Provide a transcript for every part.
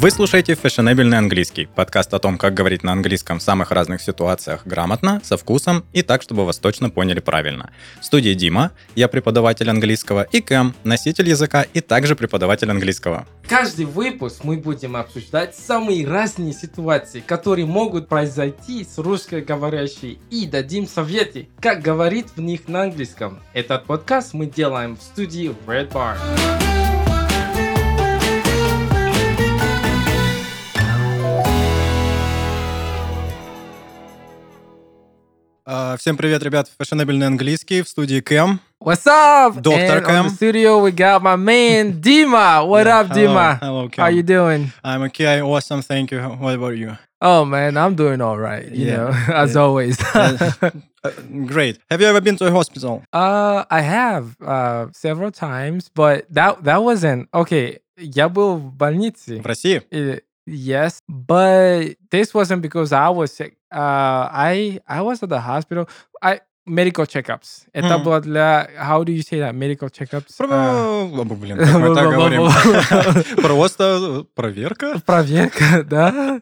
Вы слушаете «Фешенебельный английский» – подкаст о том, как говорить на английском в самых разных ситуациях грамотно, со вкусом и так, чтобы вас точно поняли правильно. В студии Дима, я преподаватель английского, и Кэм, носитель языка и также преподаватель английского. Каждый выпуск мы будем обсуждать самые разные ситуации, которые могут произойти с русскоговорящей, и дадим советы, как говорить в них на английском. Этот подкаст мы делаем в студии Red Bar. Всем привет, ребят, «Фешенебельный английский» в студии Кэм. What's up? Dr. And Cam. on the studio we got my man Dima. What Yeah, up, hello, Dima? hello, How Cam. you doing? I'm okay, awesome, thank you. What about you? Oh man, I'm doing all right. You Yeah, know, as yeah. always. Uh, great. Have you ever been to a hospital? Uh, I have uh several times, but that that wasn't okay. Я был в больнице. В России? Uh, Yes, but this wasn't because I was sick. Uh, I I was at the hospital. I medical checkups. Это Мгм. было для how do you say that medical checkups? Про- Uh, блин, как мы так говорим. Просто проверка. проверка, да?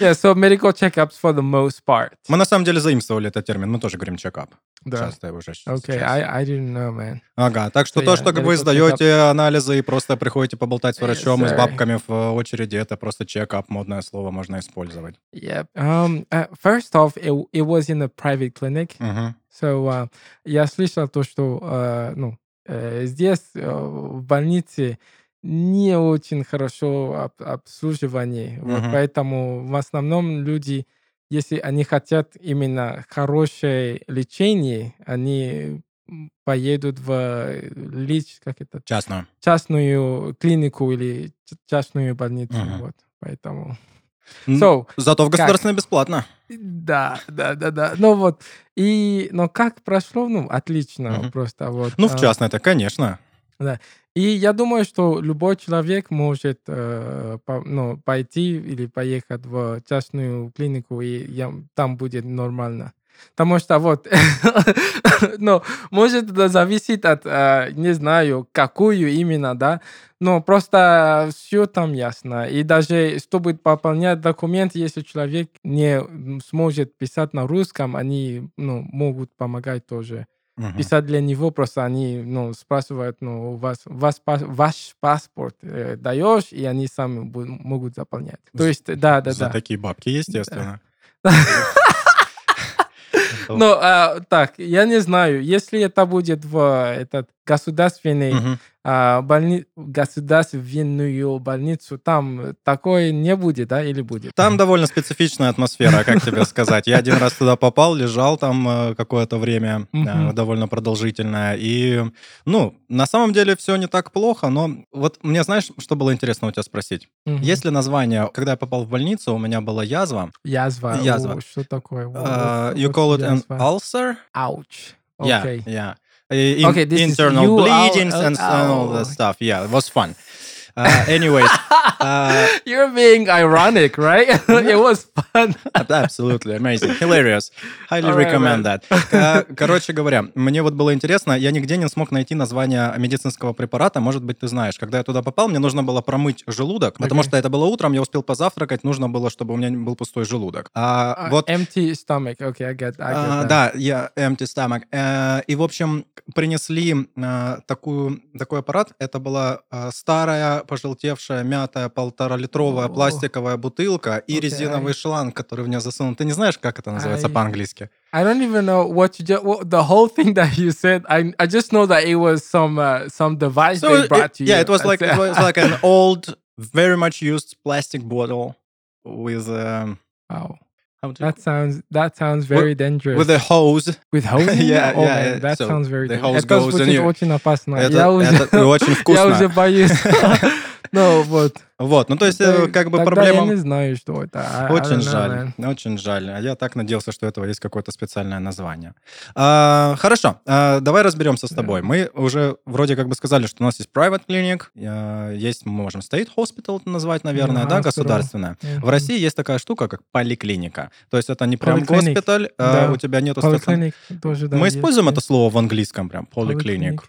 Yeah, so medical checkups for the most part. Мы на самом деле заимствовали этот термин, мы тоже говорим чекап. Да. Часто уже Okay. I I didn't know, man. Ага, так что So, то, yeah, что вы medical сдаете анализы и просто приходите поболтать с Yes, врачом и с бабками в э, очереди, это просто чекап, модное слово можно использовать. Yep. Um. uh, first off, it it was in a private clinic. Мгм. So, uh, я слышал то, что uh, ну, э, здесь, э, в больнице, не очень хорошо об- обслуживание. Вот Мгм. поэтому в основном люди, если они хотят именно хорошее лечение, они поедут в лич, как это, Частную. частную клинику или частную больницу. Мгм. Вот, поэтому. So, Зато в как? государственной бесплатно. да, да, да, да. Ну вот, и, но как прошло, ну, отлично Мгм. просто вот. Ну, в а, частной-то, конечно. И я думаю, что любой человек может э, по- ну, пойти или поехать в частную клинику, и я- там будет нормально. Потому что вот, ну, может, это зависит от, э, не знаю, какую именно, да, но просто все там ясно. И даже, чтобы пополнять документ, если человек не сможет писать на русском, они, ну, могут помогать тоже Мгм. писать для него, просто они ну, спрашивают, ну, у вас, вас ваш паспорт э, даешь, и они сами могут заполнять. То есть, да, да, За да. такие бабки, естественно. Но а, так, я не знаю, если это будет в этот государственный Мгм. а, больни- государственную больницу, там такое не будет, да, или будет? Там довольно специфичная атмосфера, как тебе сказать. Я один раз туда попал, лежал там э, какое-то время, э, довольно продолжительное. И, ну, на самом деле все не так плохо, но вот мне, знаешь, что было интересно у тебя спросить? Есть ли название, когда я попал в больницу, у меня была язва. Язва. Язва. Что такое? Uh, you call it an ulcer? Ouch. Yeah, Okay. yeah. Uh, Uh, in- Okay, this internal bleedings and, and all that stuff. Yeah, it was fun. Uh, anyways, uh, You're being ironic, right? it was fun. Absolutely amazing, hilarious. Highly Alright, recommend man. that. Ка- Короче говоря, мне вот было интересно, я нигде не смог найти название медицинского препарата. Может быть, ты знаешь. Когда я туда попал, мне нужно было промыть желудок, потому Окей. что это было утром, я успел позавтракать, нужно было, чтобы у меня был пустой желудок. А, Uh, вот empty stomach. Okay, I get, I get а, that. да, я empty stomach. Э, И, в общем, принесли э, такую, такой аппарат. Это была э, старая, пожелтевшая, мятая, полторалитровая О. пластиковая бутылка и Окей. резиновый шланг, который в нее засунут. Ты не знаешь, как это называется Ай. по-английски? I don't even know what you just what, the whole thing that you said. I I just know that it was some uh, some device So, they it- brought to you. yeah, it was like it was like an old, very much used plastic bottle with um, wow. That sounds that sounds very dangerous. with a hose. With hose? Yeah, oh, yeah, man. That So sounds very the dangerous. hose Это goes звучит очень опасно. Это, я уже, это очень я вкусно. уже боюсь. Ну вот. Вот, ну то есть э, Да, как бы проблема... я не знаю, что это. I- I Очень know, жаль, очень жаль. А я так надеялся, что этого есть какое-то специальное название. А, хорошо, а, давай разберемся с тобой. Мы уже вроде как бы сказали, что у нас есть private clinic, а, есть, мы можем state hospital это назвать, наверное, Ну, да, hospital. государственное. В Мгм. России есть такая штука, как поликлиника. То есть это не прям госпиталь, а Да. у тебя нету. Polyclinic тоже, да, Мы используем это слово в английском прям, polyclinic.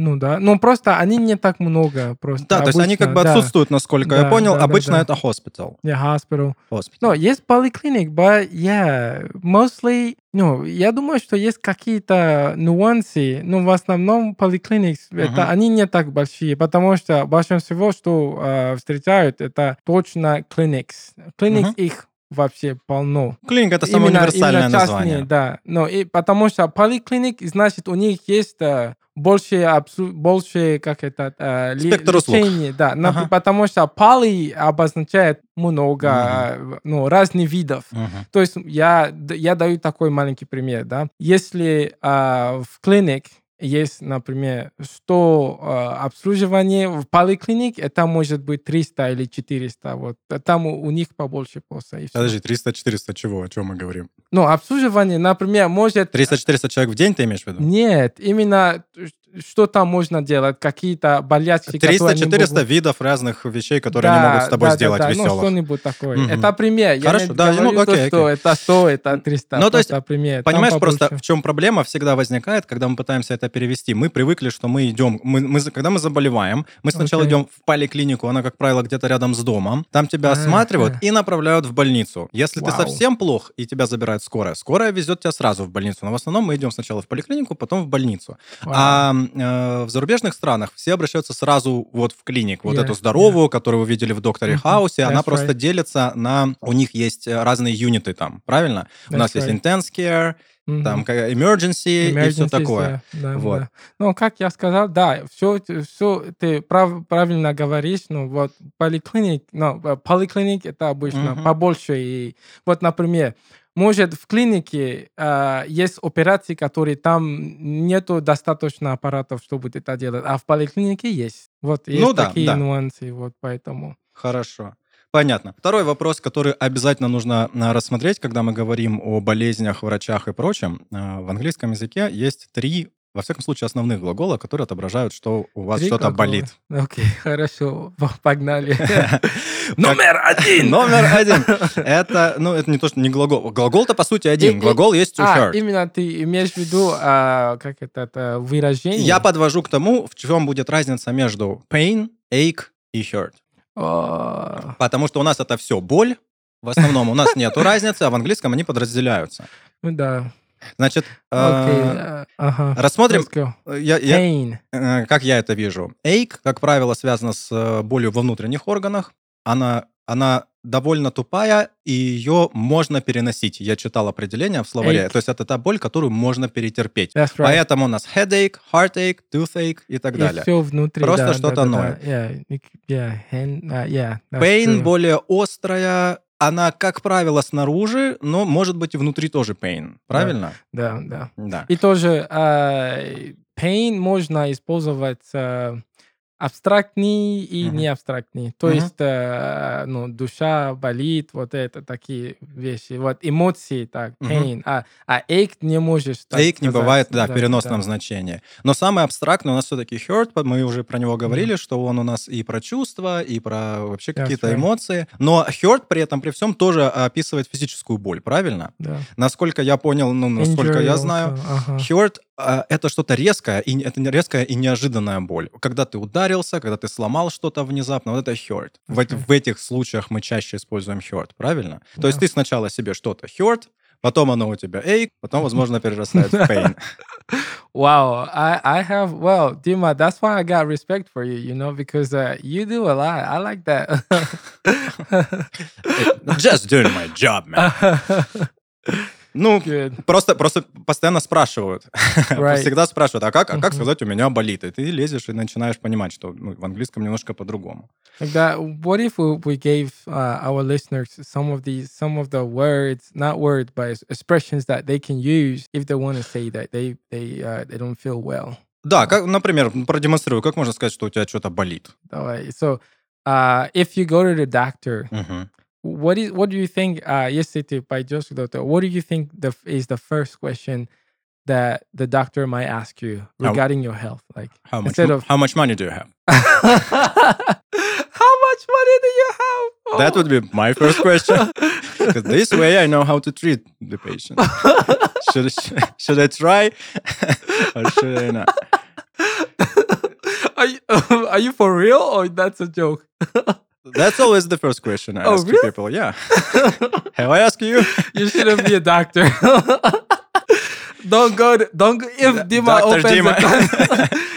Ну да, ну просто они не так много. Просто Да, то есть они как бы да. отсутствуют, насколько я Да, понял. да, да, Обычно да. это hospital. Yeah, hospital. Hospital. No, есть polyclinic, but yeah, mostly, ну, я думаю, что есть какие-то нюансы, но в основном polyclinics, это Мгм. они не так большие, потому что большинство, что э, встречают, это точно clinics. Clinics Мгм. их вообще полно. Клиника это самое Именно- универсальное именно частные, название. Да, но и потому что polyclinic, значит, у них есть э, больше, абсу- больше, как это, э, ли- Спектр услуг. лечения, да, Ага. потому что poly обозначает много, э, ну, разных видов. Мгм. То есть я, я даю такой маленький пример, да. Если а, в клиник есть, например, 100 а, обслуживание в поликлиник, это может быть 300 или 400. Вот. Там у, у них побольше просто. Подожди, 300-400 чего? О чем мы говорим? Ну, обслуживание, например, может... 300-400 человек в день ты имеешь в виду? Нет, именно что там можно делать, какие-то болячки, которые они 300-400 могут- видов разных вещей, которые они могут с тобой да, сделать да, да, Ну, веселых. что-нибудь такое. Мгм. Это пример. Я Хорошо, не да, ну, говорю то, окей, что окей. это 100, это 300. Ну, то есть, просто пример. Там Понимаешь, просто побольше. в чем проблема всегда возникает, когда мы пытаемся это перевести. Мы привыкли, что мы идем, мы, мы когда мы заболеваем, мы сначала Окей. идем в поликлинику, она, как правило, где-то рядом с домом, там тебя осматривают и направляют в больницу. Если ты Вау. совсем плох и тебя забирает скорая, скорая везет тебя сразу в больницу. Но в основном мы идем сначала в поликлинику, потом в больницу. Вау. А э, в зарубежных странах все обращаются сразу вот в клиник. Вот Yeah, эту здоровую, которую вы видели в Докторе Мгм, Хаусе, она that's просто right. делится на... У них есть э, разные юниты там, правильно? У нас That's есть right. intense care, Мгм. там ка- emergency, и все такое. да, да, Вот. да. Ну, как я сказал, да, все, все ты прав- правильно говоришь, ну, вот поликлиник, ну, э, поликлиник это обычно Мгм. побольше. И вот, например, может, в клинике э, есть операции, которые там нету достаточно аппаратов, чтобы это делать, а в поликлинике есть. Вот есть Ну да, такие да. нюансы, вот поэтому. Хорошо. Понятно. Второй вопрос, который обязательно нужно а, рассмотреть, когда мы говорим о болезнях, врачах и прочем. А, В английском языке есть три, во всяком случае, основных глагола, которые отображают, что у вас что-то болит. Окей, хорошо, погнали. Номер один! Номер один. Это, ну, это не то, что не глагол. Глагол-то, по сути, один. Глагол есть to А, hurt. именно ты имеешь в виду, а, как это, выражение? Я подвожу к тому, в чем будет разница между pain, ache и hurt. О, Потому что у нас это все боль. В основном у нас нету разницы, а в английском они подразделяются. ну да. Значит, э, э, рассмотрим, go. я- э, как я это вижу. Ache, как правило, связана с э, болью во внутренних органах. Она, она довольно тупая, и ее можно переносить. Я читал определение в словаре. Ache. То есть это та боль, которую можно перетерпеть. That's right. Поэтому у нас headache, heartache, toothache и так И далее. все внутри, Просто да, что-то да, да, ноет. да. Yeah, yeah, hand- uh, yeah, Pain true. более острая, она, как правило, снаружи, но может быть и внутри тоже pain. Правильно? Да, да. Да. И тоже э, pain можно использовать э, абстрактный и Мгм. не абстрактный. То Мгм. есть, э, ну, душа болит, вот это такие вещи. Вот эмоции, так, pain. А, а ache не можешь так Ache не бывает, да, в Да, переносном да. значении. Но самый абстрактный у нас все-таки hurt, мы уже про него говорили, что он у нас и про чувства, и про вообще какие-то right. эмоции. Но hurt при этом, при всем, тоже описывает физическую боль, правильно? Да. Насколько я понял, ну, насколько Injury я also, знаю, ага. Hurt а, это что-то резкое, и это не резкая и неожиданная боль. Когда ты ударился, когда ты сломал что-то внезапно, вот это hurt. В, эти- Окей. в этих случаях мы чаще используем hurt, правильно? То есть ты сначала себе что-то hurt, потом оно у тебя ache, потом, возможно, перерастает в pain. Wow, I, I have well, Dima. That's why I got respect for you. You know, because uh, you do a lot. I like that. Just doing my job, man. Ну, Good. просто, просто постоянно спрашивают. Right. Всегда спрашивают, а как, а как Мгм. сказать, у меня болит? И ты лезешь и начинаешь понимать, что ну, в английском немножко по-другому. That. What if we, gave uh, our listeners some of these, some of the words, not words, but ex- expressions that they can use if they want to say that they they uh, they don't feel well. Да, как, например, продемонстрирую, как можно сказать, что у тебя что-то болит? Давай. So, uh, if you go to the doctor, Мгм. what is what do you think uh yesterday by Joseph Doctor, what do you think the is the first question that the doctor might ask you regarding how, your health? Like how much instead of how much money do you have? How much money do you have? Oh. that would be my first question. Oh. Because this way i know how to treat the patient. Should, should, should i try or should i not? Are you, are you for real or that's a joke? That's always the first question I Oh, ask to really? people. Yeah. Have I asked you? you shouldn't be a doctor. don't go to, don't if Dima Dr. opens Dima.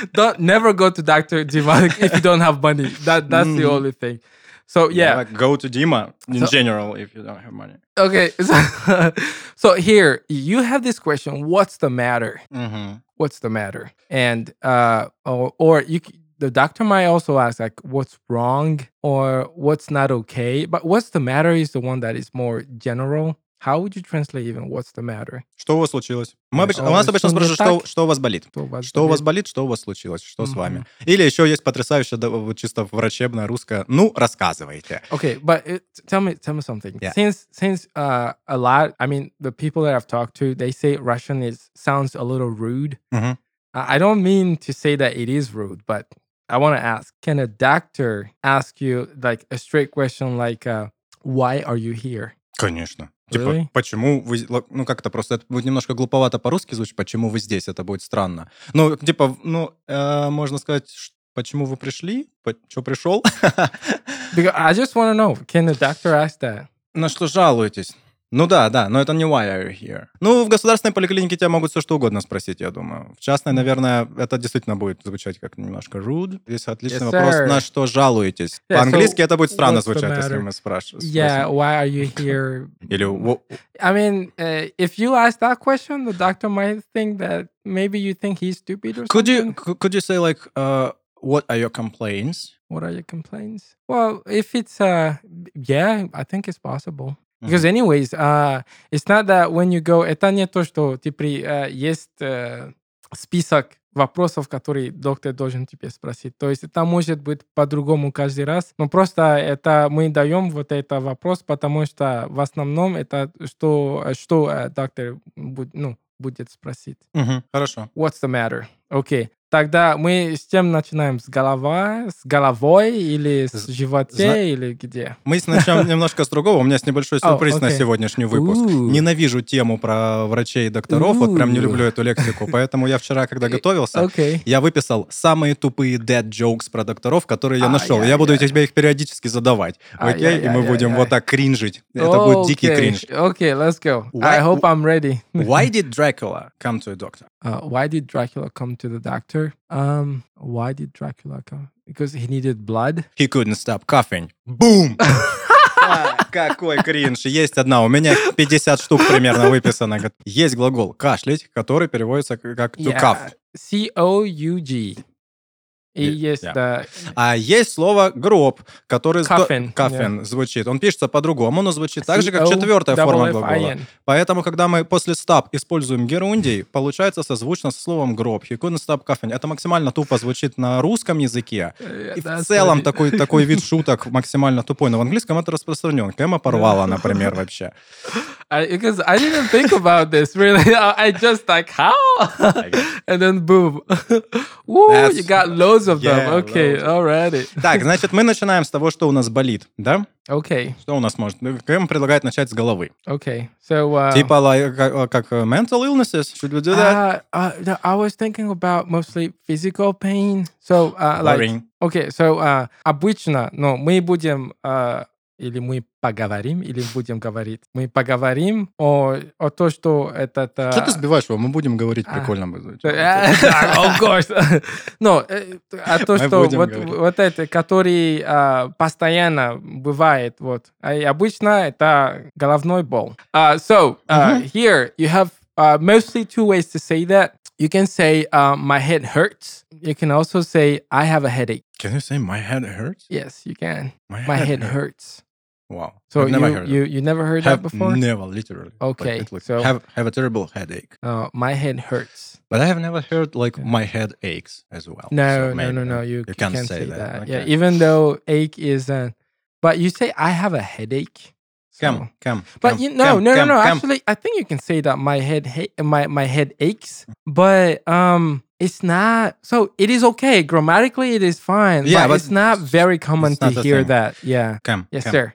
a don't never go to Dr. Dima if you don't have money. That that's the Mm. only thing. So yeah. Like, go to Dima in So- general if you don't have money. Okay. So, so here you have this question, what's the matter? Mhm. What's the matter? And uh or, or you the doctor might also ask like what's wrong or what's not okay. But what's the matter is the one that is more general. How would you translate even what's the matter? Что у вас случилось? Мы обычно, у О, нас обычно что не спрашивают, что, так? что у вас болит? Что у вас Что у вас болит? болит, что у вас случилось, что с вами? Мгм. Или еще есть потрясающее, да, вот чисто врачебное русское, ну, рассказывайте. Okay, but it, tell me tell me something. Yeah. Since since uh a lot, I mean, the people that I've talked to, they say Russian is sounds a little rude. Мгм. I I don't mean to say that it is rude, but I want to ask: Can a doctor ask you like a straight question like, uh, "Why are you here?" Конечно. Типа, Really? почему вы... Ну, как-то просто это будет немножко глуповато по-русски звучит, почему вы здесь, это будет странно. Ну, типа, ну, э, можно сказать, почему вы пришли, что пришел? Because I just want to know: Can a doctor ask that? На что жалуетесь? Ну да, да, но это не why are you here. Ну, в государственной поликлинике тебя могут все что угодно спросить, я думаю. В частной, наверное, это действительно будет звучать как немножко rude. Здесь отличный Yes, вопрос, sir. на что жалуетесь. Yeah, По-английски so это будет странно звучать, если мы спрашиваем. Yeah, why are you here? Или «Во- I mean, uh, if you ask that question, the doctor might think that maybe you think he's stupid or could something. you could you say like uh, what are your complaints? What are your complaints? Well, if it's uh yeah, I think it's possible. Because anyways, uh it's not that when you go, это не то, что теперь э, есть э, список вопросов, которые доктор должен тебе спросить. То есть это может быть по-другому каждый раз. Но просто это мы даем вот это вопрос, потому что в основном это что, что э, доктор будет, ну, будет спросить. Мгм, Хорошо. What's the matter? Окей. Тогда мы с чем начинаем? С голова, с головой или с З- животе зна- или где? Мы начнем немножко с другого. У меня есть небольшой сюрприз на сегодняшний выпуск. Ненавижу тему про врачей и докторов. Вот прям не люблю эту лексику. Поэтому я вчера, когда готовился, я выписал самые тупые dead jokes про докторов, которые я нашел. Я буду Ай-яй-яй. тебе их периодически задавать. Окей? И мы будем вот так кринжить. Это будет дикий кринж. Окей, let's go. Why- I hope I'm ready. Why did Dracula come to a doctor? Uh, why did Dracula come to the doctor? Um, why did Dracula come? Because he needed blood. He couldn't stop coughing. А, Какой кринж. Есть одна. У меня их 50 штук примерно выписано. Есть глагол кашлять, который переводится как to cough. C O U G. И Е- есть yeah. да, А есть слово гроб, который Coffin, coffin звучит. Он пишется по-другому, но звучит так же, как четвертая форма глагола. Поэтому, когда мы после stop используем герундий, получается созвучно со словом гроб. Couldn't stop coughing. Это максимально тупо звучит на русском языке. Yeah, И в целом такой, такой вид шуток максимально тупой. Но в английском это распространен. Кэма порвала, например, вообще. I, because I didn't think about this really. I I just like how, and then boom, Woo, you That's- got loads of them. Yeah, Okay, loads. already. Так, значит, мы начинаем с того, что у нас болит, да? Okay, Что у нас может? Кэм предлагает начать с головы. okay. So uh, Типа like, как, как э, mental illnesses? Should we do that? uh, uh, no, I was thinking about mostly physical pain. So uh, like Boring. okay, so uh, обычно, но мы будем uh, или мы поговорим, или будем говорить. Мы поговорим о, о то, что этот... uh, Что ты сбиваешь его? Мы будем говорить, А. прикольно будет Of course. Но э, а то, что вот, вот это, который а, постоянно бывает, вот. А и обычно это головной бол. Uh, so, uh, here you have uh, mostly two ways to say that. You can say, uh, my head hurts. You can also say, I have a headache. Can you say my head hurts? Yes, you can. My, My head hurts. Wow. So you, you, you never heard have that before? never literally. Okay, like, so- have have a terrible headache. Uh, my head hurts. But I have never heard like Yeah. my head aches as well. No, So no, no, no. You, you can't can't say say, that. that. Yeah, even though ache is uh but you say I have a headache. Come, So- come. But come, you no, come, no, no, no. come. Actually, I think you can say that my head ha- my my head aches, but um, it's not. So it is okay grammatically. It is fine. Yeah, but, but it's not very common to hear thing. that. Yeah. Come, Yes, come, sir.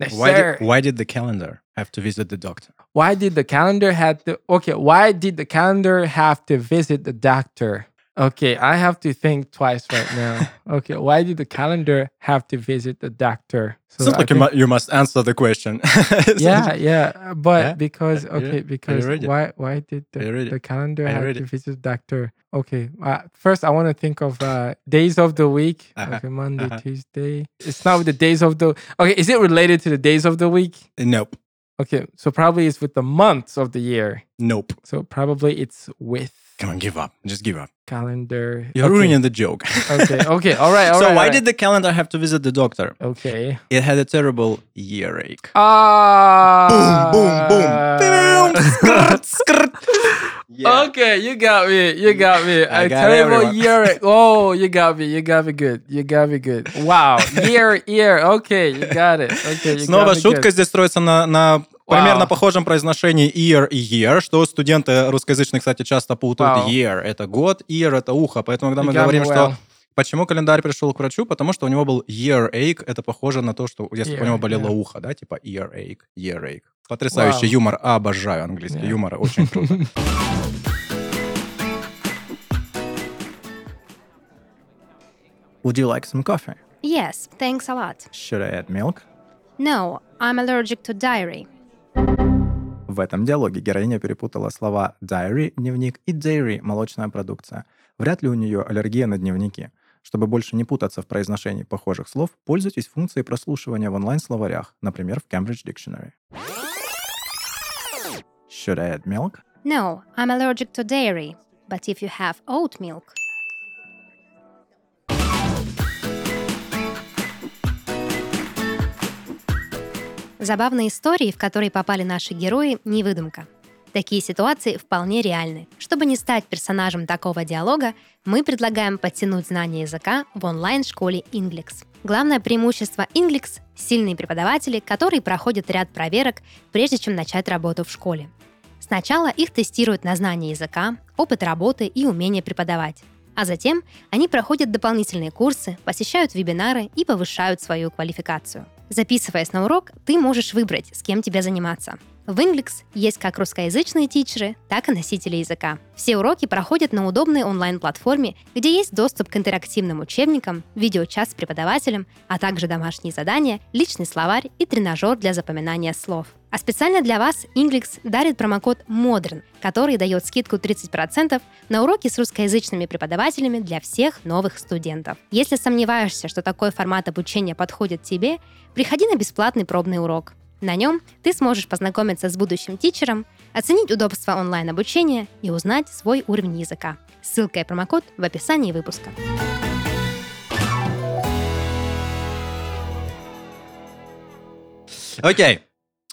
Yes, Why sir. did, why did the calendar have to visit the doctor? Why did the calendar had to? Okay. Why did the calendar have to visit the doctor? Okay, I have to think twice right now. okay, why did the calendar have to visit the doctor? So I like you, mu- you must answer the question. yeah, yeah, but Yeah? because okay, because why why did the, the calendar have to visit the doctor? Okay, uh, first I want to think of uh, days of the week. Uh-huh, Okay, Monday, uh-huh. Tuesday. It's not with the days of the. Okay, is it related to the days of the week? Nope. Okay, so probably it's with the months of the year. Nope. So probably it's with Come on, give up. Just give up. calendar. You're okay. ruining the joke. Okay, okay, all right, all so right, why all right. did the calendar have to visit the doctor? Okay. It had a terrible earache. Ah. boom, boom, boom. Skirt, skirt. Yeah. Okay, you got me. You got me. I A got terrible everyone. year. Oh, you got me. You got me good. You got me good. Wow. Year, year. Okay, you got it. Okay, you Снова got me шутка good. здесь строится на, на Вау. примерно похожем произношении ear и year, что студенты русскоязычные, кстати, часто путают. Вау. Year — это год, ear — это ухо. Поэтому, когда мы me говорим, well. что почему календарь пришел к врачу, потому что у него был earache, это похоже на то, что если бы у Ear, него болело yeah. ухо, да, типа earache, earache. Потрясающий Вау. юмор, обожаю английский Yeah. юмор, очень круто. Would you like some coffee? Yes, thanks a lot. Should I add milk? No, I'm allergic to dairy. В этом диалоге героиня перепутала слова diary – дневник и dairy – молочная продукция. Вряд ли у нее аллергия на дневники. Чтобы больше не путаться в произношении похожих слов, пользуйтесь функцией прослушивания в онлайн-словарях, например, в Cambridge Dictionary. Should I add milk? No, I'm allergic to dairy. But if you have oat milk. Забавные истории, в которые попали наши герои, не выдумка. Такие ситуации вполне реальны. Чтобы не стать персонажем такого диалога, мы предлагаем подтянуть знания языка в онлайн-школе Inglix. Главное преимущество Inglix – сильные преподаватели, которые проходят ряд проверок, прежде чем начать работу в школе. Сначала их тестируют на знание языка, опыт работы и умение преподавать. А затем они проходят дополнительные курсы, посещают вебинары и повышают свою квалификацию. Записываясь на урок, ты можешь выбрать, с кем тебе заниматься. В Inglix есть как русскоязычные тичеры, так и носители языка. Все уроки проходят на удобной онлайн-платформе, где есть доступ к интерактивным учебникам, видеочас с преподавателем, а также домашние задания, личный словарь и тренажер для запоминания слов. А специально для вас Inglix дарит промокод MODERN, который дает скидку 30% на уроки с русскоязычными преподавателями для всех новых студентов. Если сомневаешься, что такой формат обучения подходит тебе, приходи на бесплатный пробный урок. На нем ты сможешь познакомиться с будущим тичером, оценить удобство онлайн-обучения и узнать свой уровень языка. Ссылка и промокод в описании выпуска. Okay,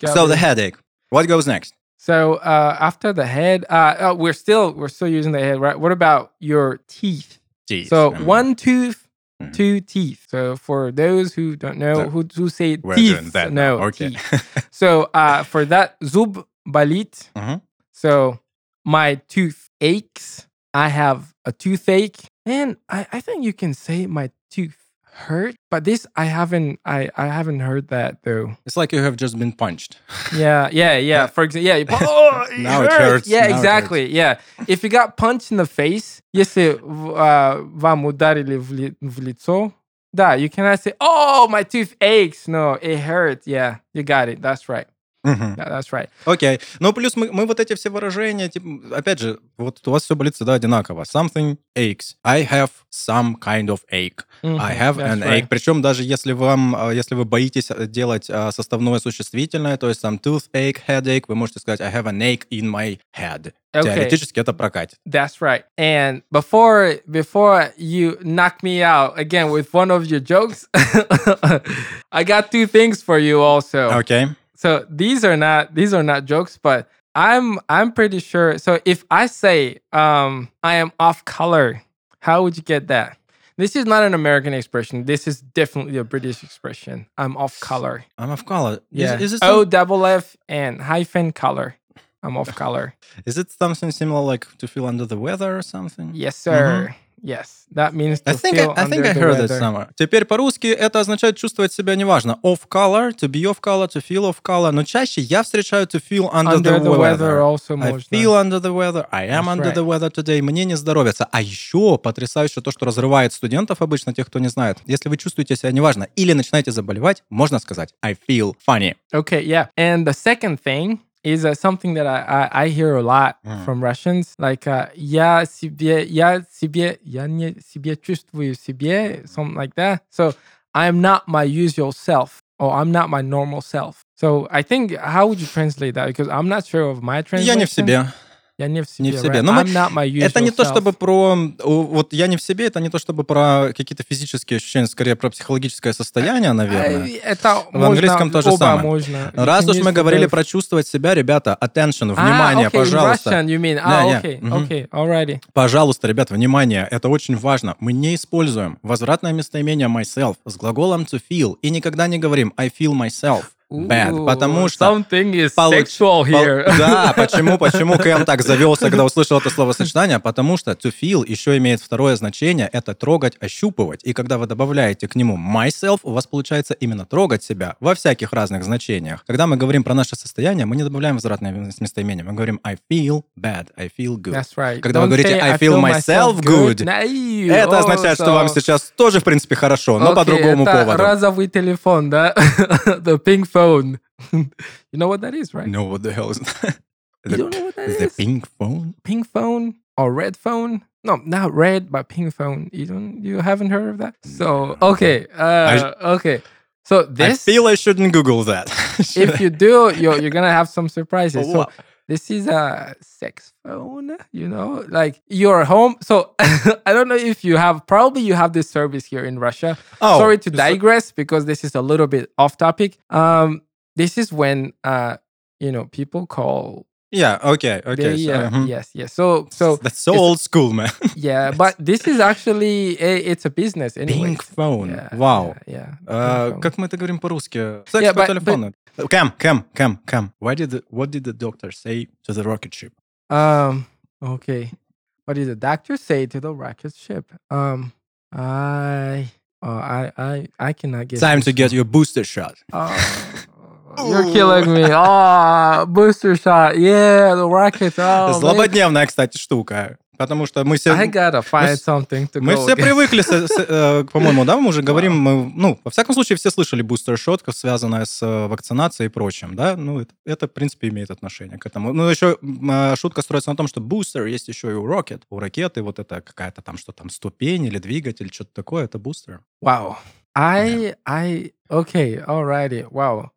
so the headache. What goes next? So uh, after the head, uh, uh, we're still we're still using the head, right? What about your teeth? Teeth. So Mm. one tooth, Mhm. two teeth. So for those who don't know, who who say We're teeth, doing that no. Okay. teeth. So uh, for that zub balit, Mhm. so my tooth aches. I have a toothache, and I, I think you can say my tooth hurt. But this I haven't I, I haven't heard that though. It's like you have just been punched. Yeah, yeah, yeah. For example, yeah. you- Oh, it Now it hurts. hurts. Yeah, Now it exactly. Yeah. If you got punched in the face, если в- а, вам ударили в, ли- в лицо, да, you cannot say, "Oh, my tooth aches." No, it hurts. Yeah, you got it. That's right. Мгм. Yeah, that's right. Окей. Ну, плюс мы, мы вот эти все выражения, типа, опять же, вот у вас все болит всегда одинаково. Something aches. I have some kind of ache. I Mhm, have that's an right. ache. Причем даже если вам, а, если вы боитесь э, делать а, составное существительное, то есть там toothache, headache, вы можете сказать I have an ache in my head. Okay. Теоретически это прокатит. That's right. And before before you knock me out again with one of your jokes, I got two things for you also. Окей. So these are not these are not jokes but i'm i'm pretty sure so if i say um i am off color how would you get that? This is not an american expression. This is definitely a british expression. I'm off color. I'm off color. Is- yeah. Is, it o double f and hyphen color. I'm off color. Is it something similar like to feel under the weather or something? yes sir Yes, that means to I think feel I, I think I the heard it weather. somewhere. Теперь по-русски это означает чувствовать себя неважно. Off color, to be off color, to feel off color. Но чаще я встречаю to feel under, Under the, weather. also I можно. feel under the weather, I am That's under the right. weather today. Мне не здоровится. А еще потрясающе то, что разрывает студентов обычно, тех, кто не знает. Если вы чувствуете себя неважно или начинаете заболевать, можно сказать I feel funny. Okay, yeah. And the second thing is uh, something that I, I, I hear a lot Mm. from Russians. Like, uh, я себе, я себе, я не себе чувствую себе, something like that. So I'm not my usual self or I'm not my normal self. So I think, how would you translate that? Because I'm not sure of my translation. Я не в себе. Я не в себе. Не в себе. right? Но мы- Это не то, self. чтобы про... Вот я не в себе, это не то, чтобы про какие-то физические ощущения, скорее про психологическое состояние, наверное. Э, Это В английском то же оба самое. можно. Раз уж мы говорили про чувствовать себя, ребята, attention, А, внимание, okay, пожалуйста. Russian you mean. Да, А, alrighty. Пожалуйста, ребят, внимание, это очень важно. Мы не используем возвратное местоимение myself с глаголом to feel и никогда не говорим I feel myself bad, потому что... Something is получ- sexual here. Да, почему, почему Кэм так завелся, когда услышал это словосочетание? Потому что to feel еще имеет второе значение, это трогать, ощупывать. И когда вы добавляете к нему myself, у вас получается именно трогать себя во всяких разных значениях. Когда мы говорим про наше состояние, мы не добавляем возвратное местоимение, мы говорим I feel bad, I feel good. That's right. Когда вы Don't говорите, say, I feel myself good, Nay, Это oh, означает, что so- вам сейчас тоже, в принципе, хорошо, но по Окей, другому это поводу. разовый телефон, да? The pink phone. you know what that is, right? No, what the hell is that? You don't know what that the is? pink phone? Pink phone or red phone? No, not red, but pink phone. You don't. You haven't heard of that? So okay, uh, okay. So this, I feel I shouldn't Google that. if you do, you're you're gonna have some surprises. So this is a sex phone you know like you're home so i don't know if you have probably you have this service here in russia Oh, sorry to so- digress because this is a little bit off topic um this is when uh you know people call Yeah, okay, okay. they, so, uh, mhm. yes yes so so That's so it's- old school, man. yeah but this is actually a, it's a business anyway Pink phone. yeah, Вау. yeah, yeah, А, pink phone. как мы это говорим по-русски? Секс Yeah, по but- телефону. Кэм, Кэм, Кэм, Кэм. Why did the, what did the doctor say to the rocket ship? Um. Okay. What did the doctor say to the rocket ship? Um. I. Oh, I. I. I cannot get. Time this to get one. your booster shot. Oh, you're killing me. Oh, booster shot. Yeah, the rocket. Oh, man. Злободневная, кстати, штука. Потому что мы все... I gotta find с- something to Мы go все against. привыкли, с- с- э, по-моему, да, мы уже говорим, мы, ну, во всяком случае, все слышали бустер-шот, связанное с э, вакцинацией и прочим, да, ну, это, это, в принципе, имеет отношение к этому. Ну, еще э, шутка строится на том, что бустер есть еще и у рокет, у ракеты вот это какая-то там, что там, ступень или двигатель, что-то такое, это бустер. Wow. I. I. Okay. Alrighty. Wow.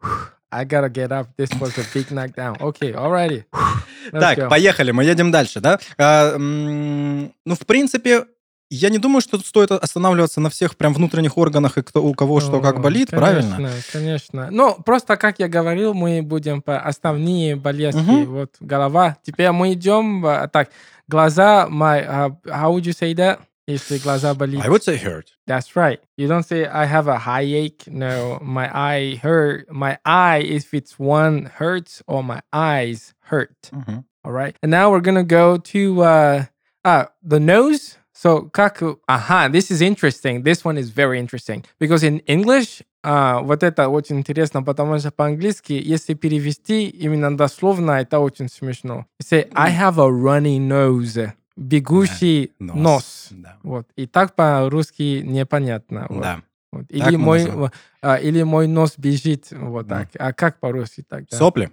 I gotta get up. This was a big knockdown. Okay. Alrighty. Let's так, go. поехали, мы едем дальше, да. А, м, ну, в принципе, я не думаю, что тут стоит останавливаться на всех прям внутренних органах и кто, у кого что как О, болит, правильно? Конечно, конечно. Ну, просто, как я говорил, мы будем по основные болезни. Мгм. Вот голова. Теперь мы идем... а, Так, глаза... My, uh, how would you say that? Если глаза болит. I would say hurt. That's right. You don't say I have a high ache. No, my eye hurt. My eye, if it's one hurts or my eyes hurt. Мгм. All right. And now we're gonna go to uh, uh the nose. So kaku. Aha, this is interesting. This one is very interesting because in English, uh, вот это очень интересно, потому что по-английски, если перевести именно дословно, это очень смешно. You say I have a runny nose. Бегущий Нос. нос. Да. Вот. И так по-русски непонятно. Вот. Да. Вот. Так Или мы мой, а, или мой нос бежит. Вот Да. так. А как по-русски тогда? Сопли.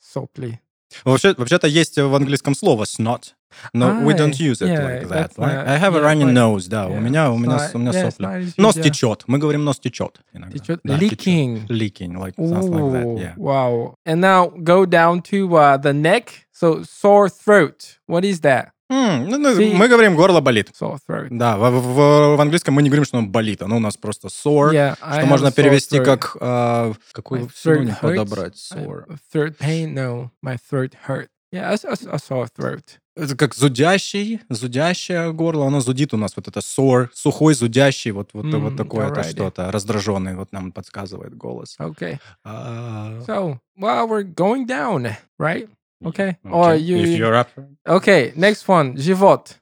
Сопли. Вообще, вообще-то есть в английском слово snot, но we А, don't use it yeah, like that. right? I have a yeah, runny but- nose, да, у меня, у меня, у меня yeah, сопли. Нос yeah. течет. Мы говорим нос течет. иногда. Течет? Да, течет. Leaking. Leaking, like something like that, Ooh, yeah. Wow. And now go down to uh, the neck. So sore throat. What is that? М, ну, ну, See- мы говорим, горло болит. Sore throat. Да, в, в- в английском мы не говорим, что оно болит, оно у нас просто sore, Yeah, I что have можно перевести throat. как... а, какой синоним подобрать? I- Sore. throat pain? No, my throat hurt. Yeah, a, a, a sore throat. Это как зудящий, зудящее горло, оно зудит у нас, вот это sore, сухой, зудящий, вот, вот, М, вот такое это что-то, раздраженный, вот нам подсказывает голос. Okay. А, So, well, we're going down, right? Okay. Or okay. you. If you're up. Okay, next one. Живот.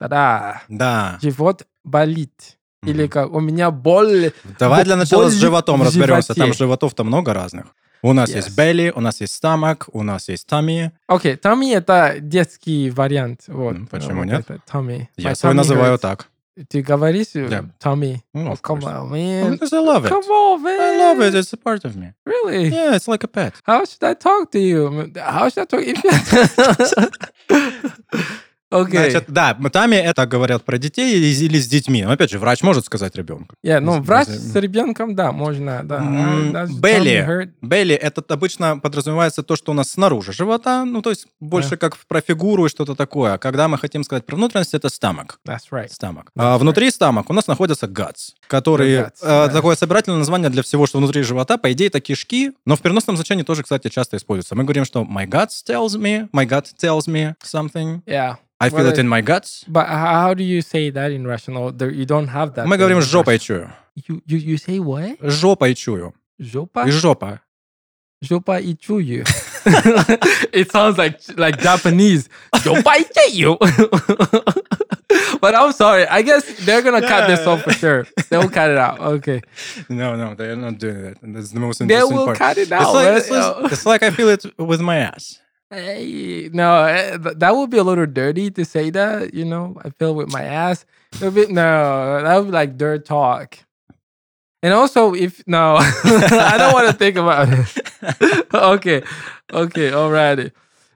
Да-да. Да. Живот болит. Или Мгм. как у меня боль. Давай для начала с боль животом в разберемся. Там животов-то много разных. У нас Yes. есть belly, у нас есть stomach, у нас есть tummy. Окей, Томми это детский вариант. Вот. М, почему Вот нет? это, Томми. Я My свой tummy называю hurts. так. Ты говоришь э, Да. Томми? Mm, Oh, of come course. on, man. Because I love it. Come on, man. I love it. It's a part of me. Really? Yeah, it's like a pet. How should I talk to you? How should I talk if Окей. Значит, да, тами это говорят про детей или с детьми. Но опять же, врач может сказать ребенку. Yeah, ну, врач с ребенком, да, можно, да. Белли. Белли это обычно подразумевается то, что у нас снаружи живота, ну то есть больше Да. как про фигуру и что-то такое. А когда мы хотим сказать про внутренность, это stomach. That's right. Стамок. А внутри стамок у нас находятся guts, которые The guts, э, да. такое собирательное название для всего, что внутри живота. По идее, это кишки, но в переносном значении тоже, кстати, часто используется. Мы говорим, что my guts tells me, my gut tells me something. Yeah. I feel Well, it in my guts. But how do you say that in Russian? Or there, you don't have that. Мы in говорим с жопой Russian. чую. You, you, you say what? Жопой чую. Жопа? И жопа. Жопа и чую. it sounds like like Japanese. Жопа и чую. But I'm sorry. I guess they're gonna cut this off for sure. They'll cut it out. Okay. No, no, they're not doing that. That's the most They interesting will part. cut it It's out. like, man. it's, like, it's like I feel it with my ass. Hey, no, eh, that would be a little dirty to say that. You know, I feel with my ass. It would be, no, that would be like dirt talk. And also, if no, I don't want to think about it. okay, okay, alrighty.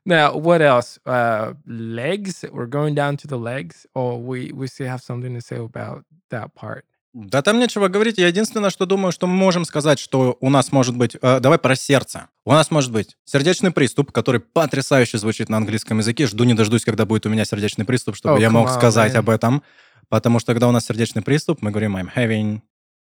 Now, what else? Uh, legs. We're going down to the legs, or we we still have something to say about that part. Да там нечего говорить. Я единственное, что думаю, что мы можем сказать, что у нас может быть... э, давай про сердце. У нас может быть сердечный приступ, который потрясающе звучит на английском языке. Жду не дождусь, когда будет у меня сердечный приступ, чтобы Oh, я мог on, сказать man. об этом. Потому что когда у нас сердечный приступ, мы говорим I'm having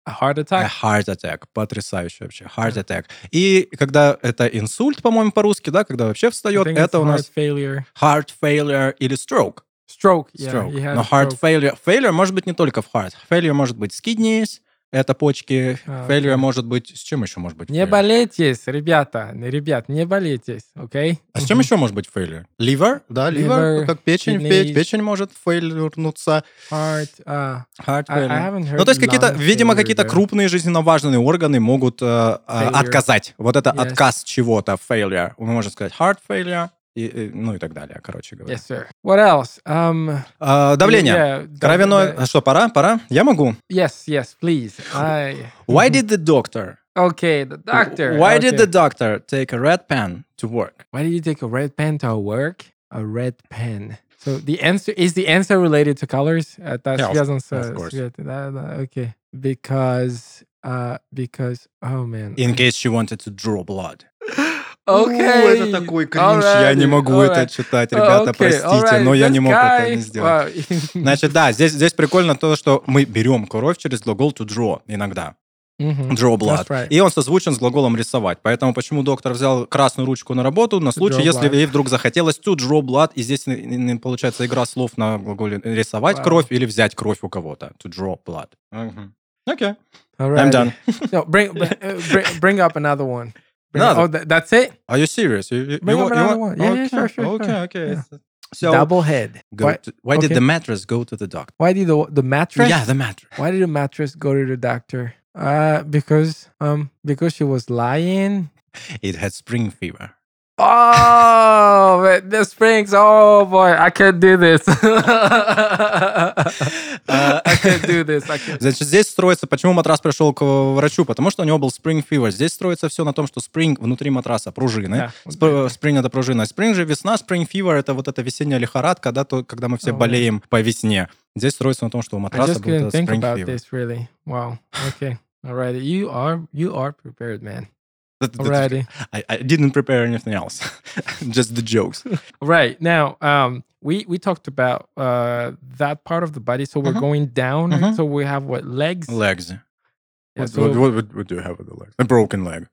A heart a attack. heart attack. Потрясающе вообще. Heart attack. И когда это инсульт, по-моему, по-русски, да, когда вообще встает, это у heart нас failure. heart failure или stroke. Stroke. Yeah, Stroke. he had Но heart stroke. failure... Failure может быть не только в heart. Failure может быть с kidneys, это почки. А, failure может быть... С чем еще может быть Не failure? болейтесь, ребята, ребят, не болейтесь, окей? А с чем еще может быть failure? Liver? Да, liver. Liver, как печень. kidneys. пе- Печень может фейлернуться. Heart, uh, Heart I, I failure. haven't heard Ну, то есть какие-то, видимо, failure какие-то крупные жизненно важные органы могут э, э, Failure. отказать. Вот это Yes. отказ чего-то, failure. Мы можем сказать heart failure, и, ну и так далее, короче говоря. Yes, sir. What else? Um, А, давление. yeah, Кровяное... А Что, пора? Пора? Я могу. Yes, yes, please. I. Why did the doctor... Okay, the doctor. Why did okay. the doctor take a red pen to work? Why did you take a red pen to work? A red pen. So the answer is the answer related to colors? Это Yeah, of- связано с- of course. Okay. Because. Uh, because. Oh man. In case she wanted to draw blood. Okay. Это такой кринж, я не могу это alright. читать, ребята, okay, простите, но я не мог guy- это не сделать. Wow. Значит, да, здесь, здесь прикольно то, что мы берем кровь через глагол to draw иногда. Мгм. Draw blood. Right. И он созвучен с глаголом рисовать. Поэтому почему доктор взял красную ручку на работу на случай, если blood. ей вдруг захотелось to draw blood, и здесь н- н- получается игра слов на глаголе рисовать Wow. кровь или взять кровь у кого-то. To draw blood. Мгм. Окей, I'm done. No, bring, bring, bring up another one. Another? Oh, tha- that's it? Are you serious? You, you, you want- you want- one. Yeah, yeah, okay, sure, sure, Okay, sure. okay. Yeah. So, Double head. go Why, to- why did the mattress go to the doctor? why did the the mattress? Yeah, the mattress. Why did the mattress go to the doctor? Uh, because um because she was lying. It had spring fever. Oh, man, the springs. Oh boy, I can't do this. I can't do this. I can't. Значит, здесь строится, почему матрас пришел к врачу? Потому что у него был spring fever. Здесь строится все на том, что spring внутри матраса пружины. Да. Сп- Spring это пружина. Spring же весна, spring fever это вот эта весенняя лихорадка, да, то, когда мы все Oh, болеем по весне. Здесь строится на том, что у матраса был spring fever. this really. Wow. Okay. Alrighty. You are you are prepared, man. That- Alrighty. I, I didn't prepare anything else. Just the jokes. Right now, um, we we talked about uh that part of the body. So we're Mhm. going down. Mhm. So we have what legs? Legs. Yeah, What, so what, what, what, do you have with the legs? A broken leg.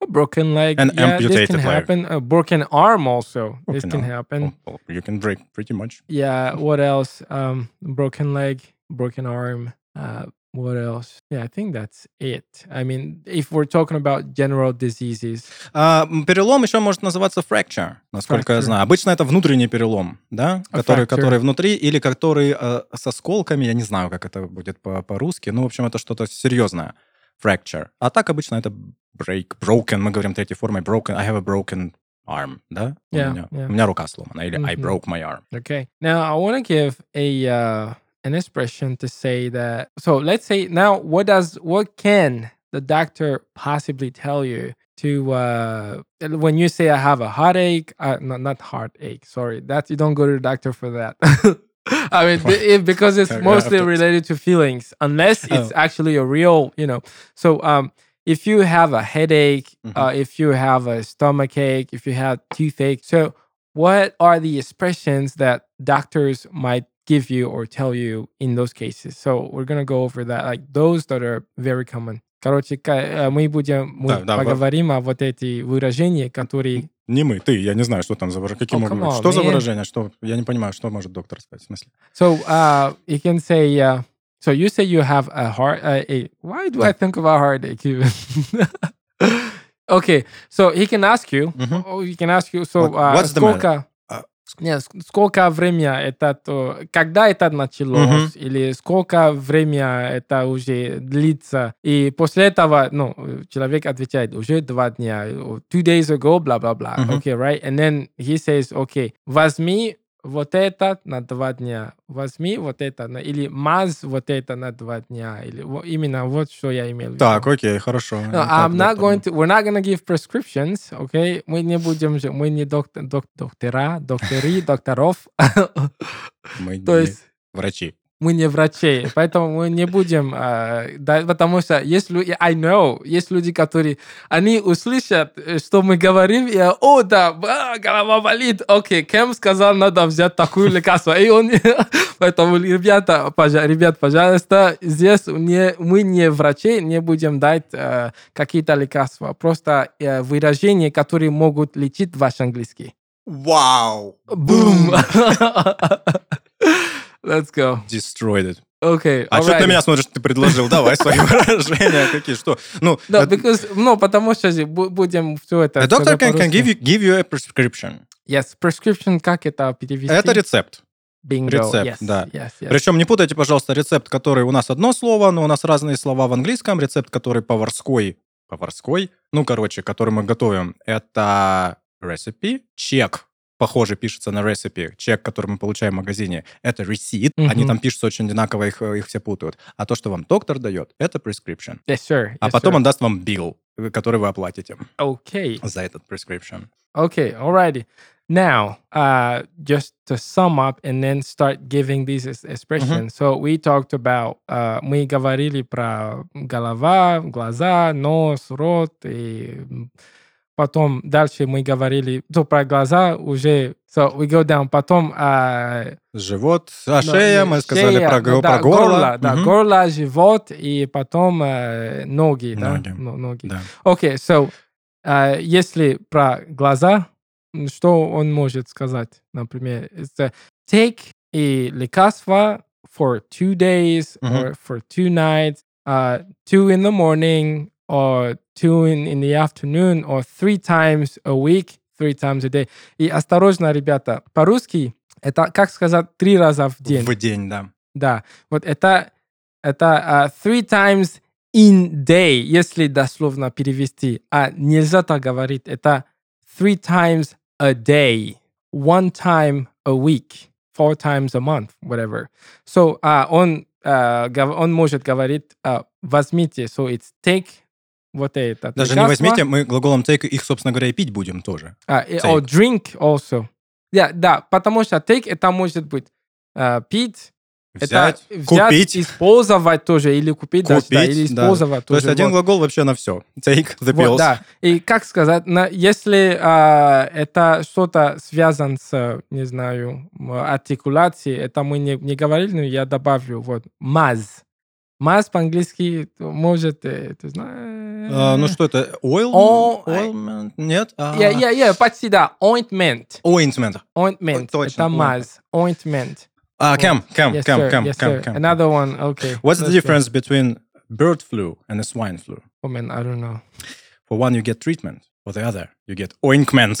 a broken leg. An yeah, this amputated can leg. happen. A broken arm also. this can arm. happen. Oh, well, you can break pretty much. Yeah. What else? Um, broken leg, broken arm, uh, What else? Yeah, I think that's it. I mean, if we're talking about general diseases, А, перелом еще может называться fracture, насколько я Fracture. знаю. Обычно это внутренний перелом, да, А который, fracture? который внутри или который э, с осколками, я не знаю, как это будет по- по-русски, ну, в общем, это что-то серьезное. Fracture. А так обычно это break, broken, мы говорим третьей формой broken, I have a broken arm, да? У Yeah, меня, yeah. у меня рука сломана, или I Мгм. broke my arm. Okay. Now I want to give a uh, an expression to say that. So let's say now, what does what can the doctor possibly tell you to uh, when you say I have a heartache? Uh, no, not heartache. Sorry, that you don't go to the doctor for that. I mean, it- because it's mostly related to feelings, unless it's Oh. actually a real, you know. So um, if you have a headache, Mhm. uh, if you have a stomach ache, if you have toothache, so what are the expressions that doctors might give you or tell you in those cases? So we're gonna go over that, like those that are very common. Короче, э, мы будем мы Да, да, во- поговорим о вот эти выражения, которые Не мы, ты, я не знаю, что там за выражение. Какие Oh, могут быть? Что за man. выражение? Что? Я не понимаю, что может доктор сказать. В смысле? So uh, you can say, uh, so you say you have a heart. Uh, a, why do I think about heartache even? okay, so he can ask you. Мгм. Oh, he can ask you. So What- uh, what's the сколько? А, Не, ск- сколько время это то, когда это началось, или сколько время это уже длится, и после этого, ну, человек отвечает, уже два дня, two days ago, бла бла бла, Мгм. okay, right, and then he says, okay, возьми вот это на два дня, возьми вот это, на, или маз вот это на два дня, или именно вот что я имел в виду. Так, окей, хорошо. No, Так, I'm not going to. We're not going to give prescriptions, okay? Мы не будем же, мы не доктор, док, доктора, доктори, докторов. Мы То есть врачи. Мы не врачи, поэтому мы не будем, э, да, потому что есть люди, I know, есть люди, которые, они услышат, э, что мы говорим, и, о, да, а, голова болит, окей, Кем сказал, надо взять такую лекарство, и он, поэтому, ребята, пожа- ребят, пожалуйста, здесь не, мы не врачи, не будем дать э, какие-то лекарства, просто э, выражения, которые могут лечить ваш английский. Вау! Boom! Let's go. Destroyed it. Okay. А что ты на меня смотришь, ты предложил? Давай свои выражения какие, что? Ну, Да, это- because, ну, потому что будем все это... a doctor сказать can, can give, you, give you a prescription. Yes, prescription, как это перевести? Это рецепт. Bingo. рецепт, yes, да. Yes, yes. Причем не путайте, пожалуйста, рецепт, который у нас одно слово, но у нас разные слова в английском. Рецепт, который поварской, поварской, ну, короче, который мы готовим, это recipe. Чек, похоже, пишется на recipe. Чек, который мы получаем в магазине, это receipt. Они Мгм. там пишутся очень одинаково, их, их все путают. А то, что вам доктор дает, это prescription. Yes, sir. А yes, потом sir. он даст вам bill, который вы оплатите Okay. за этот prescription. Okay, alrighty. Now, uh, just to sum up and then start giving these ex- expressions. So we talked about, uh, мы говорили про голова, глаза, нос, рот, и потом дальше мы говорили, то про глаза уже, so we go down, потом uh, Живот, а Ну, шея, мы сказали шея, про, ну да, про горло. да, Мгм. горло, живот и потом э, ноги, да, Ноги. Ну, ноги. Да. Окей, so, э, если про глаза, что он может сказать, например, это take и лекарство for two days Мгм. or for two nights, uh, two in the morning or two in, in the afternoon or three times a week, three times a day. И осторожно, ребята, по-русски это, как сказать, три раза в день. В день, да. Да, вот это, это а, three times in day, если дословно перевести. А нельзя так говорить. Это three times a day, one time a week, four times a month, whatever. So а, он, а, гов- он может говорить а, возьмите, so it's take вот это. Даже не лекарство. возьмите, мы глаголом take их, собственно говоря, и пить будем тоже. А, и- or drink also. Да, да, потому что take это может быть а, пить, Взять, это взять, купить. использовать тоже, или купить, даже, да, Купить, или да. использовать То есть тоже. один вот. глагол вообще на все. Take the Вот, pills. да. И как сказать, на- если а, это что-то связано с, не знаю, артикуляцией, это мы не, не говорили, но я добавлю, вот, маз. Маз по-английски может, э, ты знаешь... А, ну что это? Oil? О, Oilment? Нет? А, Я, я, я, почти, да, ointment. Ointment. Ointment. точно, это ointment. маз. Ointment. А, Cam, Cam, Yes, Cam, sir. Cam, yes, Cam, sir. Cam. Another one. Okay. What's the let's go. difference between bird flu and a swine flu? Oh man, I don't know. For one, you get treatment. For the other, you get ointment.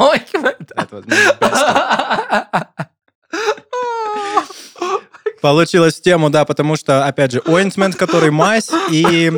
Ointment. That was my best. Получилось тему, да, потому что, опять же, ointment, который мазь, и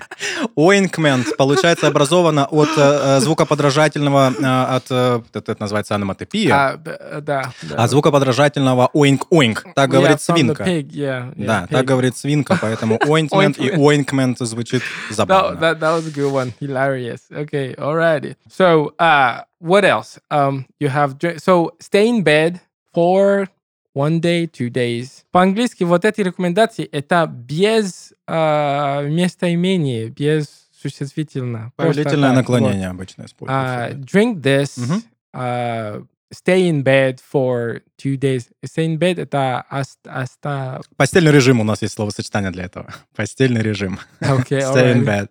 ointment, получается, образовано от э, звукоподражательного, э, от, э, это, это называется аноматопия, А, д- да, да. от звукоподражательного oink-oink. Так говорит Yeah, свинка. pig, yeah, yeah, Да, pig. так говорит свинка, поэтому ointment и ointment звучит That, забавно. that, that was a good one. Hilarious. Okay, alrighty. So, uh, what else? Um, you have so stay in bed for one day, two days. По-английски вот эти рекомендации это без uh, местоимения, без существительного. Повелительное так, наклонение обычно вот. используется. Uh, drink this. Мгм. Uh, stay in bed for two days. Stay in bed это ост- оста... Постельный режим у нас есть словосочетание для этого. Постельный режим. Okay, Stay in alrighty. bed.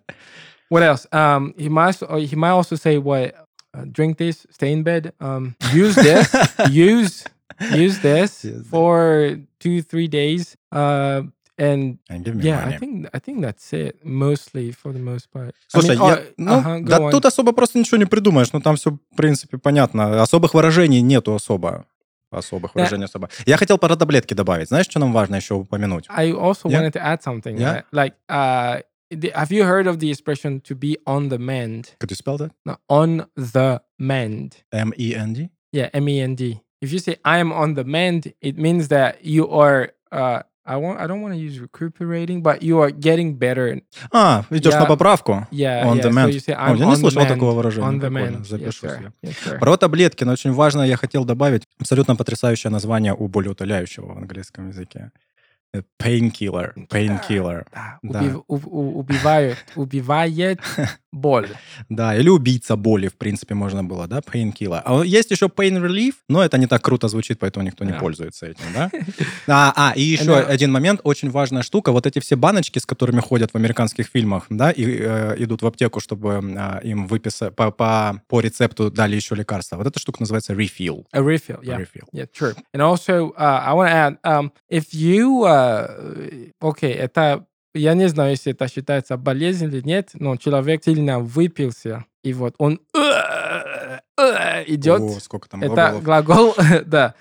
What else? Um, he might he might also say what uh, drink this, stay in bed. Um, use this, use use this for two three days. Uh, and And give me yeah, money. I think I think that's it mostly for the most part. I Слушай, mean, я- oh, ну, uh-huh, go да on. тут особо просто ничего не придумаешь, ну там все, в принципе, понятно. Особых выражений нету особо. Особых Да. выражений особо. Я хотел про таблетки добавить. Знаешь, что нам важно еще упомянуть? I also Yeah. wanted to add something. Yeah. Like, uh, have you heard of the expression "to be on the mend"? Could you spell that? No, on the mend. M-E-N-D? Yeah, M E N D. If you say I am on the mend, it means that you are. Uh, I want. I don't want to use recuperating, but you are getting better. А, идешь Я- на поправку? Yeah, On yeah. the So mend. you say I'm я не слышал mend. такого выражения. On the mend. Yes, себе. Yes, sir. Про таблетки, но очень важно, я хотел добавить абсолютно потрясающее название у болеутоляющего в английском языке. Э, Painkiller. Painkiller. Да, Да. убив- у- у- убивает, убивает боль. Да, или убийца боли, в принципе, можно было, да, painkiller. А есть еще pain relief, но это не так круто звучит, поэтому никто не Да. пользуется этим, да? А, а, и еще Да. один момент, очень важная штука, вот эти все баночки, с которыми ходят в американских фильмах, да, и э, идут в аптеку, чтобы э, им выписать, по, по, по рецепту дали еще лекарства. Вот эта штука называется refill. A refill, yeah. Refill. Yeah, true. And also, uh, I want to add, um, if you, uh, okay, это, я не знаю, если это считается болезнь или нет, но человек сильно выпился, и вот он идет, О, сколько там это глаголов. глагол, да.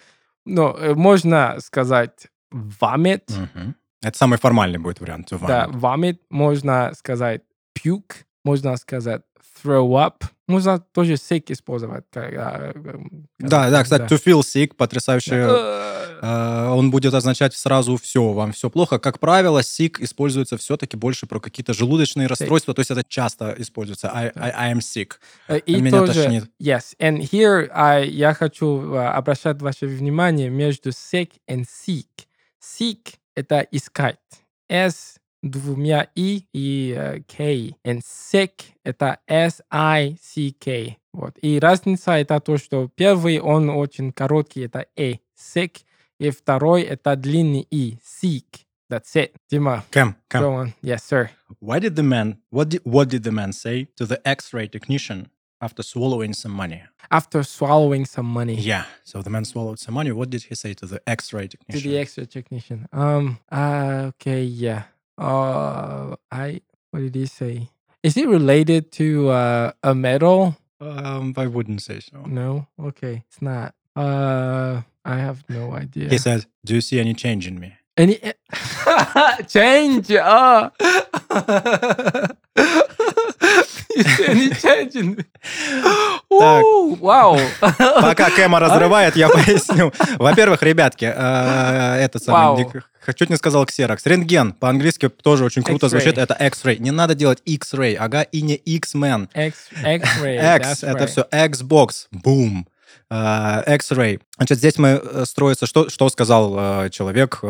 Но э, можно сказать vomit. Это самый формальный будет вариант. да, vomit, можно сказать puke, можно сказать throw up, можно тоже sick использовать. как, а, эм, Да, да, кстати, to feel sick, потрясающее Э, Э, он будет означать сразу все, вам все плохо. Как правило, sick используется все-таки больше про какие-то желудочные расстройства, то есть это часто используется. I, I, I am sick. Э, И Меня тоже, тошнит. yes, and here I, я хочу э, обращать ваше внимание между sick and seek. Seek — это искать. S двумя и и э, K. And sick — это S-I-C-K. Вот. И разница — это то, что первый, он очень короткий, это E. Sick. И второй — это длинный И. Seek. That's it. Дима, Кэм, Кэм. go on. Yes, sir. Why did the man, what did, what did the man say to the X-ray technician after swallowing some money? After swallowing some money. Yeah, so the man swallowed some money. What did he say to the X-ray to technician? the extra technician. Um. Uh, okay. Yeah. Uh. I. What did he say? Is it related to uh, a metal? Um, I wouldn't say so. No. Okay. It's not. Uh. I have no idea. He said, do you see any change in me? Any change? Ah. you see any change in me? Ooh, wow. Пока Кэма разрывает, я поясню. Во-первых, ребятки, э, это самое, Вау. не- чуть не сказал ксерокс. Рентген по-английски тоже очень круто звучит. Это X-ray. Не надо делать X-ray, ага, и не X-Men. X-ray. X, это все Xbox, boom. Э, X-ray. Значит, здесь мы э, строится, что, что сказал э, человек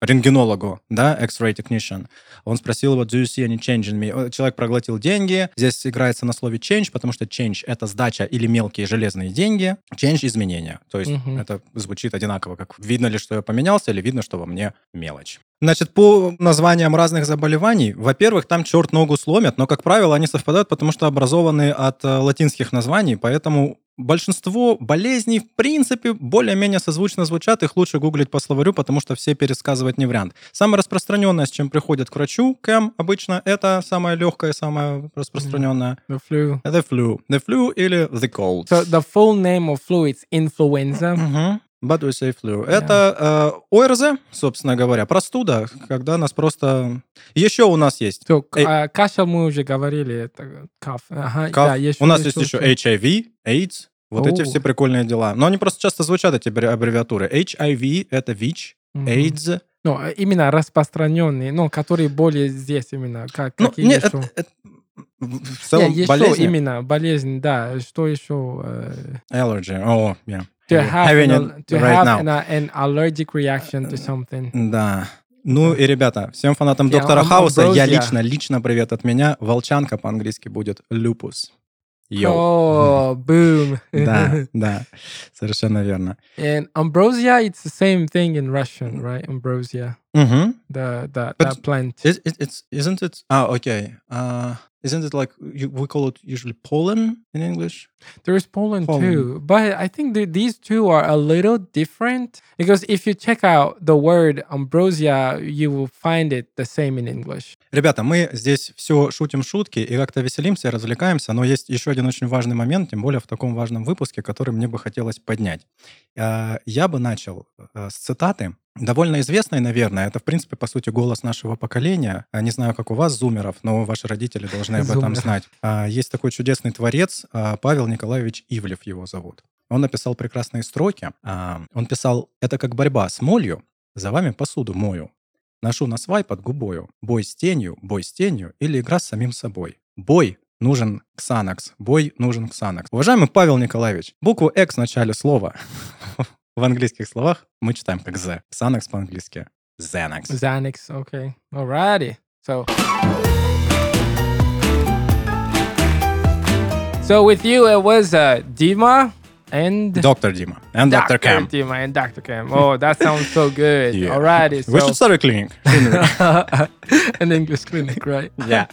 рентгенологу, да, X-ray technician. Он спросил его, do you see any change in me? Человек проглотил деньги. Здесь играется на слове change, потому что change — это сдача или мелкие железные деньги. Change — изменения. То есть Мгм. это звучит одинаково, как видно ли, что я поменялся, или видно, что во мне мелочь. Значит, по названиям разных заболеваний, во-первых, там черт ногу сломят, но, как правило, они совпадают, потому что образованы от латинских названий, поэтому большинство болезней, в принципе, более-менее созвучно звучат. Их лучше гуглить по словарю, потому что все пересказывать не вариант. Самое распространенное, с чем приходят к врачу, КЭМ обычно, это самое легкое, самое распространенное. The flu. The flu. The flu или the cold. So the full name of flu is influenza. But we say flu. Это э, ОРЗ, собственно говоря, простуда, когда нас просто... Еще у нас есть So, Эй. а, кашель мы уже говорили, это cough. Ага, каф. да, у нас есть еще? HIV, AIDS, вот эти все прикольные дела. Но они просто часто звучат, эти аббре- аббревиатуры. HIV — это ВИЧ, Мгм. AIDS. Ну, а именно распространенные, ну, которые более здесь именно. Как, Ну, какие нет, еще? это- это- в целом Не, еще болезни. именно болезнь, да. Что еще? э, Allergy. О, yeah. to have, Having an, it to right have now. an, an allergic reaction to something. Да. Ну и, ребята, всем фанатам Я Доктора Хауса, я лично, лично привет от меня. Волчанка по-английски будет lupus. Йоу. Oh, boom. Да, да, совершенно верно. And ambrosia, it's the same thing in Russian, right? Ambrosia, Мгм. the, the But- that plant. It, it, it's isn't it? Ah, okay. Uh, isn't it like you, we call it usually pollen in English? There is pollen Pollen. too, but I think that these two are a little different because if you check out the word ambrosia, you will find it the same in English. Ребята, мы здесь все шутим шутки и как-то веселимся, и развлекаемся, но есть еще один очень важный момент, тем более в таком важном выпуске, который мне бы хотелось поднять. Э, Я бы начал э, с цитаты, довольно известной, наверное. Это, в принципе, по сути, голос нашего поколения. А Не знаю, как у вас, зумеров, но ваши родители должны об этом знать. Есть такой чудесный творец, Павел Николаевич Ивлев его зовут. Он написал прекрасные строки. Он писал, это как борьба с молью, за вами посуду мою. Ношу на свай под губою. Бой с тенью, бой с тенью или игра с самим собой. Бой нужен Ксанакс. Бой нужен Ксанакс. Уважаемый Павел Николаевич, букву «X» в начале слова в английских словах мы читаем как «Z». Ксанакс по-английски Xanax. Xanax, okay. Alrighty. So So with you it was uh, Dima and Доктор Дима and Dr. Cam. Dima and Dr. Cam. Oh, that sounds so good. Yeah. Alrighty. We So should start a clinic. an English clinic, right? Yeah.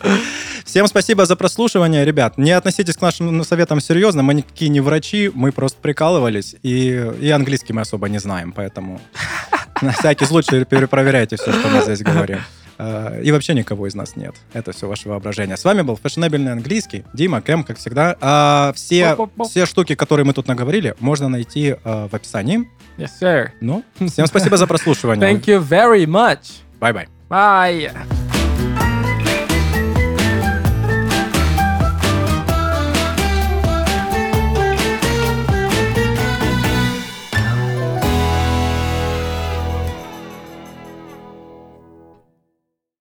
Всем спасибо за прослушивание, ребят. Не относитесь к нашим советам серьезно, мы никакие не врачи, мы просто прикалывались, и, и английский мы особо не знаем, поэтому на всякий случай перепроверяйте все, что мы здесь говорим. Э, И вообще никого из нас нет. Это все ваше воображение. С вами был фешенебельный английский. Дима, Кэм, как всегда. А все, все штуки, которые мы тут наговорили, можно найти э, в описании. Yes, sir. Ну, всем спасибо за прослушивание. Thank you very much. Bye-bye. Bye.